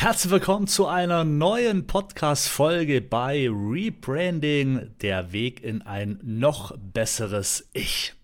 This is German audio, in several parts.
Herzlich willkommen zu einer neuen Podcast-Folge bei Rebranding, der Weg in ein noch besseres Ich.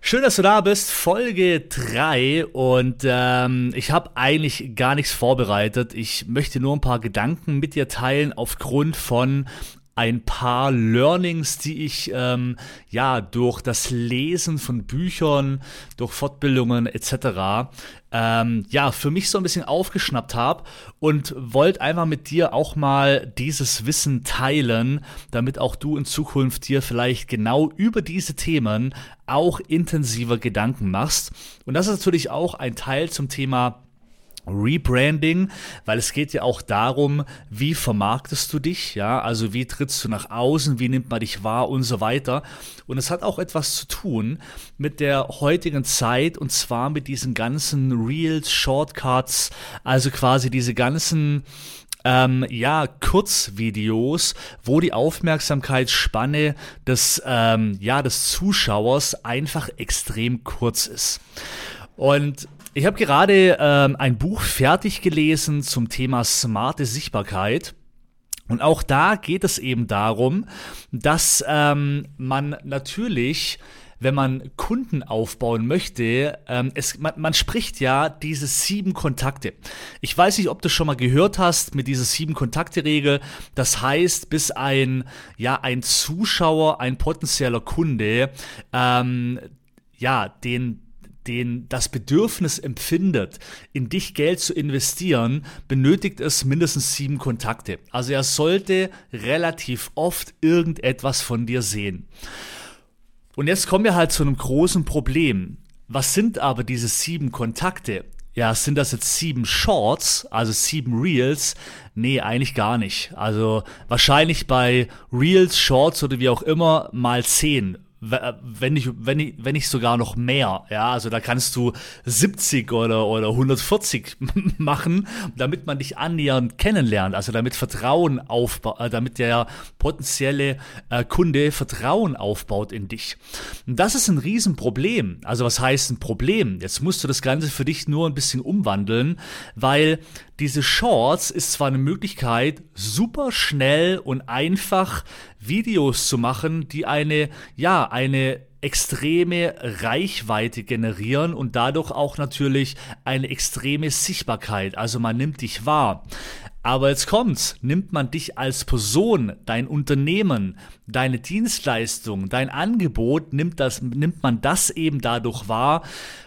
Schön, dass du da bist, Folge 3 und ähm, ich habe eigentlich gar nichts vorbereitet. Ich möchte nur ein paar Gedanken mit dir teilen aufgrund von ein paar Learnings, die ich ähm, ja durch das Lesen von Büchern, durch Fortbildungen etc. Ähm, ja für mich so ein bisschen aufgeschnappt habe und wollte einfach mit dir auch mal dieses Wissen teilen, damit auch du in Zukunft dir vielleicht genau über diese Themen auch intensiver Gedanken machst. Und das ist natürlich auch ein Teil zum Thema Rebranding, weil es geht ja auch darum, wie vermarktest du dich, ja, also wie trittst du nach außen, wie nimmt man dich wahr und so weiter. Und es hat auch etwas zu tun mit der heutigen Zeit und zwar mit diesen ganzen Reels, Shortcuts, also quasi diese ganzen ähm, ja, Kurzvideos, wo die Aufmerksamkeitsspanne des, ähm, ja, des Zuschauers einfach extrem kurz ist. Und ich habe gerade ähm, ein Buch fertig gelesen zum Thema smarte Sichtbarkeit. Und auch da geht es eben darum, dass ähm, man natürlich wenn man Kunden aufbauen möchte, ähm, es, man, man spricht ja diese sieben Kontakte. Ich weiß nicht, ob du schon mal gehört hast mit dieser sieben Kontakte-Regel. Das heißt, bis ein, ja, ein Zuschauer, ein potenzieller Kunde, ähm, ja, den den das Bedürfnis empfindet, in dich Geld zu investieren, benötigt es mindestens sieben Kontakte. Also er sollte relativ oft irgendetwas von dir sehen. Und jetzt kommen wir halt zu einem großen Problem. Was sind aber diese sieben Kontakte? Ja, sind das jetzt sieben Shorts, also sieben Reels? Nee, eigentlich gar nicht. Also wahrscheinlich bei Reels, Shorts oder wie auch immer mal zehn wenn nicht, wenn nicht, wenn nicht sogar noch mehr. Ja, also da kannst du 70 oder, oder 140 machen, damit man dich annähernd kennenlernt. Also damit Vertrauen aufbaut, äh, damit der potenzielle äh, Kunde Vertrauen aufbaut in dich. Und das ist ein Riesenproblem. Also was heißt ein Problem? Jetzt musst du das Ganze für dich nur ein bisschen umwandeln, weil diese Shorts ist zwar eine Möglichkeit, super schnell und einfach Videos zu machen, die eine, ja, eine extreme Reichweite generieren und dadurch auch natürlich eine extreme Sichtbarkeit. Also man nimmt dich wahr. Aber jetzt kommt's, nimmt man dich als Person, dein Unternehmen, deine Dienstleistung, dein Angebot, nimmt das, nimmt man das eben dadurch wahr?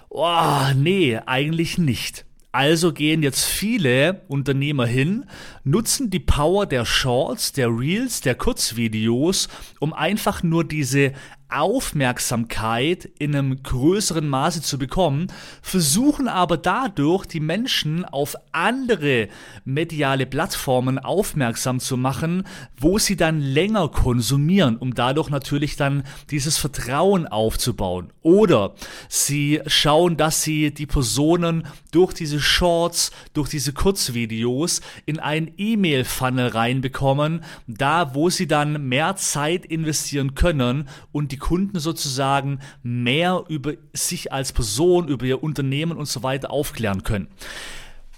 Oh, nee, eigentlich nicht. Also gehen jetzt viele Unternehmer hin, nutzen die Power der Shorts, der Reels, der Kurzvideos, um einfach nur diese Aufmerksamkeit in einem größeren Maße zu bekommen, versuchen aber dadurch die Menschen auf andere mediale Plattformen aufmerksam zu machen, wo sie dann länger konsumieren, um dadurch natürlich dann dieses Vertrauen aufzubauen. Oder sie schauen, dass sie die Personen durch diese Shorts, durch diese Kurzvideos in einen E-Mail-Funnel reinbekommen, da wo sie dann mehr Zeit investieren können und die Kunden sozusagen mehr über sich als Person, über ihr Unternehmen und so weiter aufklären können.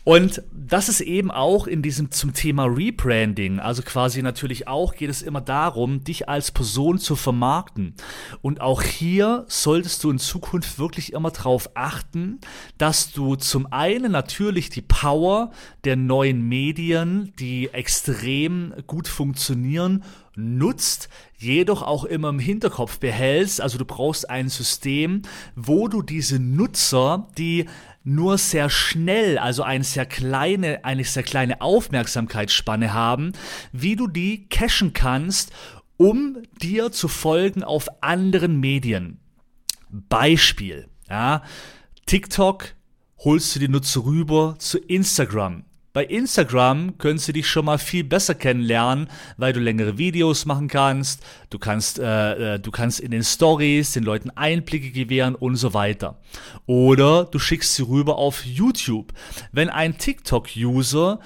Und das ist eben auch in diesem zum Thema Rebranding, also quasi natürlich auch geht es immer darum, dich als Person zu vermarkten. Und auch hier solltest du in Zukunft wirklich immer darauf achten, dass du zum einen natürlich die Power der neuen Medien, die extrem gut funktionieren, nutzt, jedoch auch immer im Hinterkopf behältst. Also du brauchst ein System, wo du diese Nutzer, die nur sehr schnell, also eine sehr kleine, eine sehr kleine Aufmerksamkeitsspanne haben, wie du die cachen kannst, um dir zu folgen auf anderen Medien. Beispiel, ja, TikTok holst du die Nutzer rüber zu Instagram. Bei Instagram können sie dich schon mal viel besser kennenlernen, weil du längere Videos machen kannst, du kannst, äh, äh, du kannst in den Stories den Leuten Einblicke gewähren und so weiter. Oder du schickst sie rüber auf YouTube. Wenn ein TikTok-User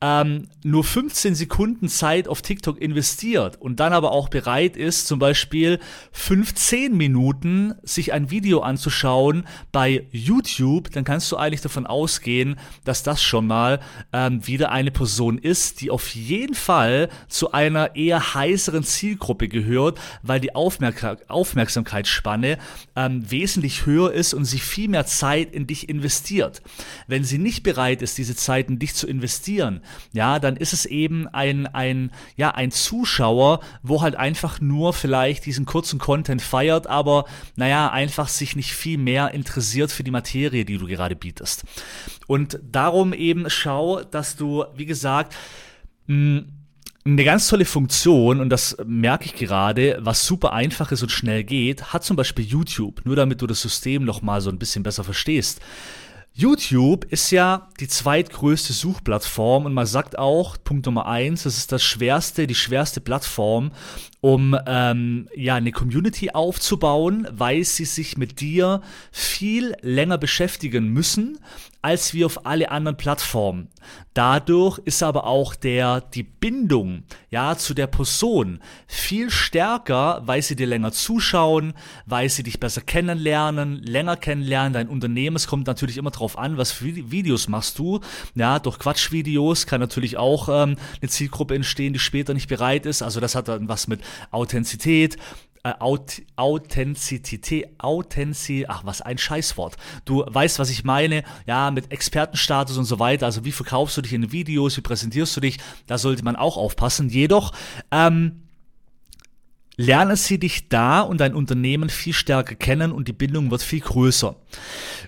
ähm, nur 15 Sekunden Zeit auf TikTok investiert und dann aber auch bereit ist, zum Beispiel 15 Minuten sich ein Video anzuschauen bei YouTube, dann kannst du eigentlich davon ausgehen, dass das schon mal ähm, wieder eine Person ist, die auf jeden Fall zu einer eher heißeren Zielgruppe gehört, weil die Aufmerk Aufmerksamkeitsspanne ähm, wesentlich höher ist und sie viel mehr Zeit in dich investiert. Wenn sie nicht bereit ist, diese Zeit in dich zu investieren, ja, dann ist es eben ein, ein, ja, ein Zuschauer, wo halt einfach nur vielleicht diesen kurzen Content feiert, aber naja, einfach sich nicht viel mehr interessiert für die Materie, die du gerade bietest. Und darum eben schau, dass du, wie gesagt, mh, eine ganz tolle Funktion, und das merke ich gerade, was super einfach ist und schnell geht, hat zum Beispiel YouTube, nur damit du das System nochmal so ein bisschen besser verstehst. YouTube ist ja die zweitgrößte Suchplattform und man sagt auch, Punkt Nummer eins, das ist das schwerste, die schwerste Plattform, um ähm, ja eine Community aufzubauen, weil sie sich mit dir viel länger beschäftigen müssen als wie auf alle anderen Plattformen. Dadurch ist aber auch der die Bindung ja zu der Person viel stärker, weil sie dir länger zuschauen, weil sie dich besser kennenlernen, länger kennenlernen, dein Unternehmen. Es kommt natürlich immer drauf an, was für Videos machst du. Ja, durch Quatschvideos kann natürlich auch ähm, eine Zielgruppe entstehen, die später nicht bereit ist. Also das hat dann was mit Authentizität, äh, Aut Authentizität, Authentiz, ach was ein Scheißwort. Du weißt, was ich meine, ja, mit Expertenstatus und so weiter. Also wie verkaufst du dich in Videos, wie präsentierst du dich? Da sollte man auch aufpassen. Jedoch ähm, lerne sie dich da und dein Unternehmen viel stärker kennen und die Bindung wird viel größer.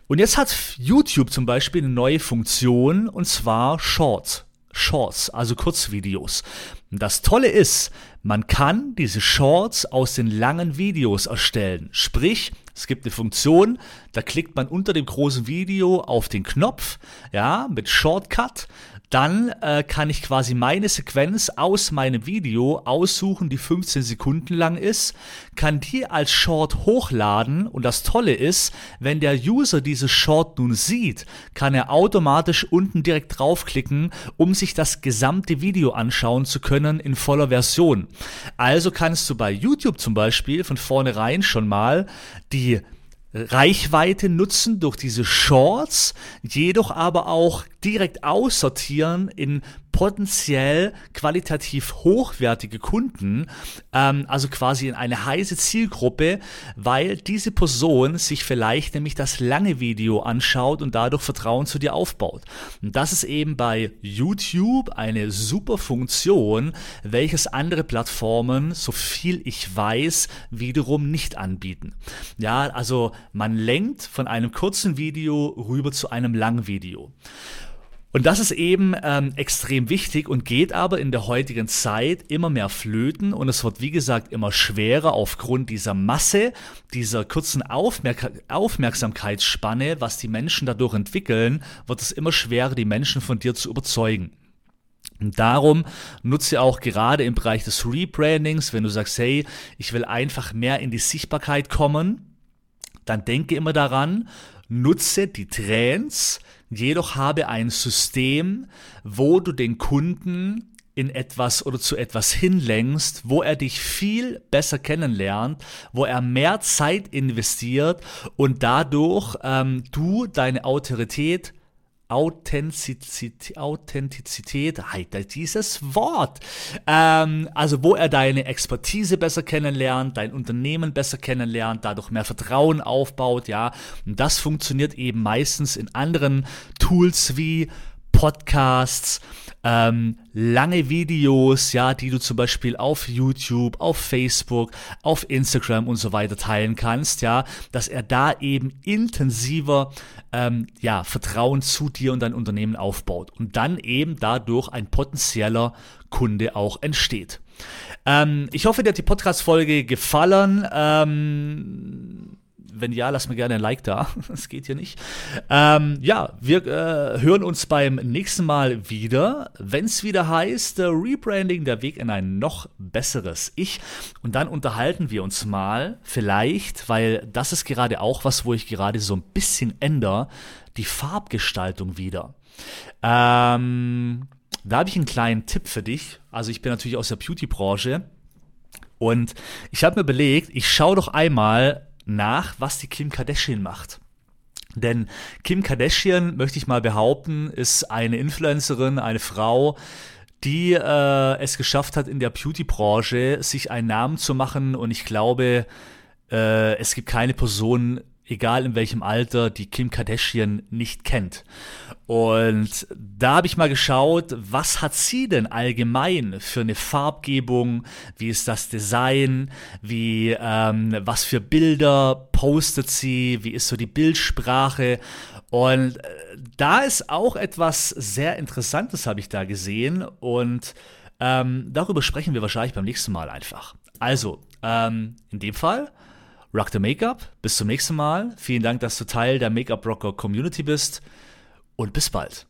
Und jetzt hat YouTube zum Beispiel eine neue Funktion und zwar Shorts. Shorts, also Kurzvideos. Das Tolle ist, man kann diese Shorts aus den langen Videos erstellen. Sprich, es gibt eine Funktion, da klickt man unter dem großen Video auf den Knopf, ja, mit Shortcut dann äh, kann ich quasi meine Sequenz aus meinem Video aussuchen, die 15 Sekunden lang ist, kann die als Short hochladen und das Tolle ist, wenn der User dieses Short nun sieht, kann er automatisch unten direkt draufklicken, um sich das gesamte Video anschauen zu können in voller Version. Also kannst du bei YouTube zum Beispiel von vornherein schon mal die Reichweite nutzen durch diese Shorts, jedoch aber auch direkt aussortieren in potenziell qualitativ hochwertige Kunden, ähm, also quasi in eine heiße Zielgruppe, weil diese Person sich vielleicht nämlich das lange Video anschaut und dadurch Vertrauen zu dir aufbaut. Und das ist eben bei YouTube eine super Funktion, welches andere Plattformen, so viel ich weiß, wiederum nicht anbieten. Ja, also man lenkt von einem kurzen Video rüber zu einem langen Video. Und das ist eben ähm, extrem wichtig und geht aber in der heutigen Zeit immer mehr flöten und es wird wie gesagt immer schwerer aufgrund dieser Masse, dieser kurzen Aufmerk Aufmerksamkeitsspanne, was die Menschen dadurch entwickeln, wird es immer schwerer, die Menschen von dir zu überzeugen. Und darum nutze auch gerade im Bereich des Rebrandings, wenn du sagst, hey, ich will einfach mehr in die Sichtbarkeit kommen, dann denke immer daran, nutze die Trends, Jedoch habe ein System, wo du den Kunden in etwas oder zu etwas hinlenkst, wo er dich viel besser kennenlernt, wo er mehr Zeit investiert und dadurch ähm, du deine Autorität Authentizität, Authentizität, dieses Wort. Ähm, also wo er deine Expertise besser kennenlernt, dein Unternehmen besser kennenlernt, dadurch mehr Vertrauen aufbaut, ja. Und das funktioniert eben meistens in anderen Tools wie Podcasts, ähm, lange Videos, ja, die du zum Beispiel auf YouTube, auf Facebook, auf Instagram und so weiter teilen kannst, ja, dass er da eben intensiver, ähm, ja, Vertrauen zu dir und dein Unternehmen aufbaut und dann eben dadurch ein potenzieller Kunde auch entsteht. Ähm, ich hoffe, dir hat die Podcast-Folge gefallen. Ähm, wenn ja, lass mir gerne ein Like da. Das geht hier nicht. Ähm, ja, wir äh, hören uns beim nächsten Mal wieder, wenn es wieder heißt, äh, Rebranding, der Weg in ein noch besseres Ich. Und dann unterhalten wir uns mal, vielleicht, weil das ist gerade auch was, wo ich gerade so ein bisschen ändere, die Farbgestaltung wieder. Ähm, da habe ich einen kleinen Tipp für dich. Also ich bin natürlich aus der Beauty-Branche und ich habe mir überlegt, ich schaue doch einmal nach, was die Kim Kardashian macht. Denn Kim Kardashian, möchte ich mal behaupten, ist eine Influencerin, eine Frau, die äh, es geschafft hat, in der Beauty-Branche sich einen Namen zu machen. Und ich glaube, äh, es gibt keine Person, egal in welchem Alter, die Kim Kardashian nicht kennt. Und da habe ich mal geschaut, was hat sie denn allgemein für eine Farbgebung, wie ist das Design, wie ähm, was für Bilder postet sie, wie ist so die Bildsprache. Und äh, da ist auch etwas sehr Interessantes, habe ich da gesehen. Und ähm, darüber sprechen wir wahrscheinlich beim nächsten Mal einfach. Also, ähm, in dem Fall Rock the Make-up. Bis zum nächsten Mal. Vielen Dank, dass du Teil der Make-up Rocker Community bist und bis bald.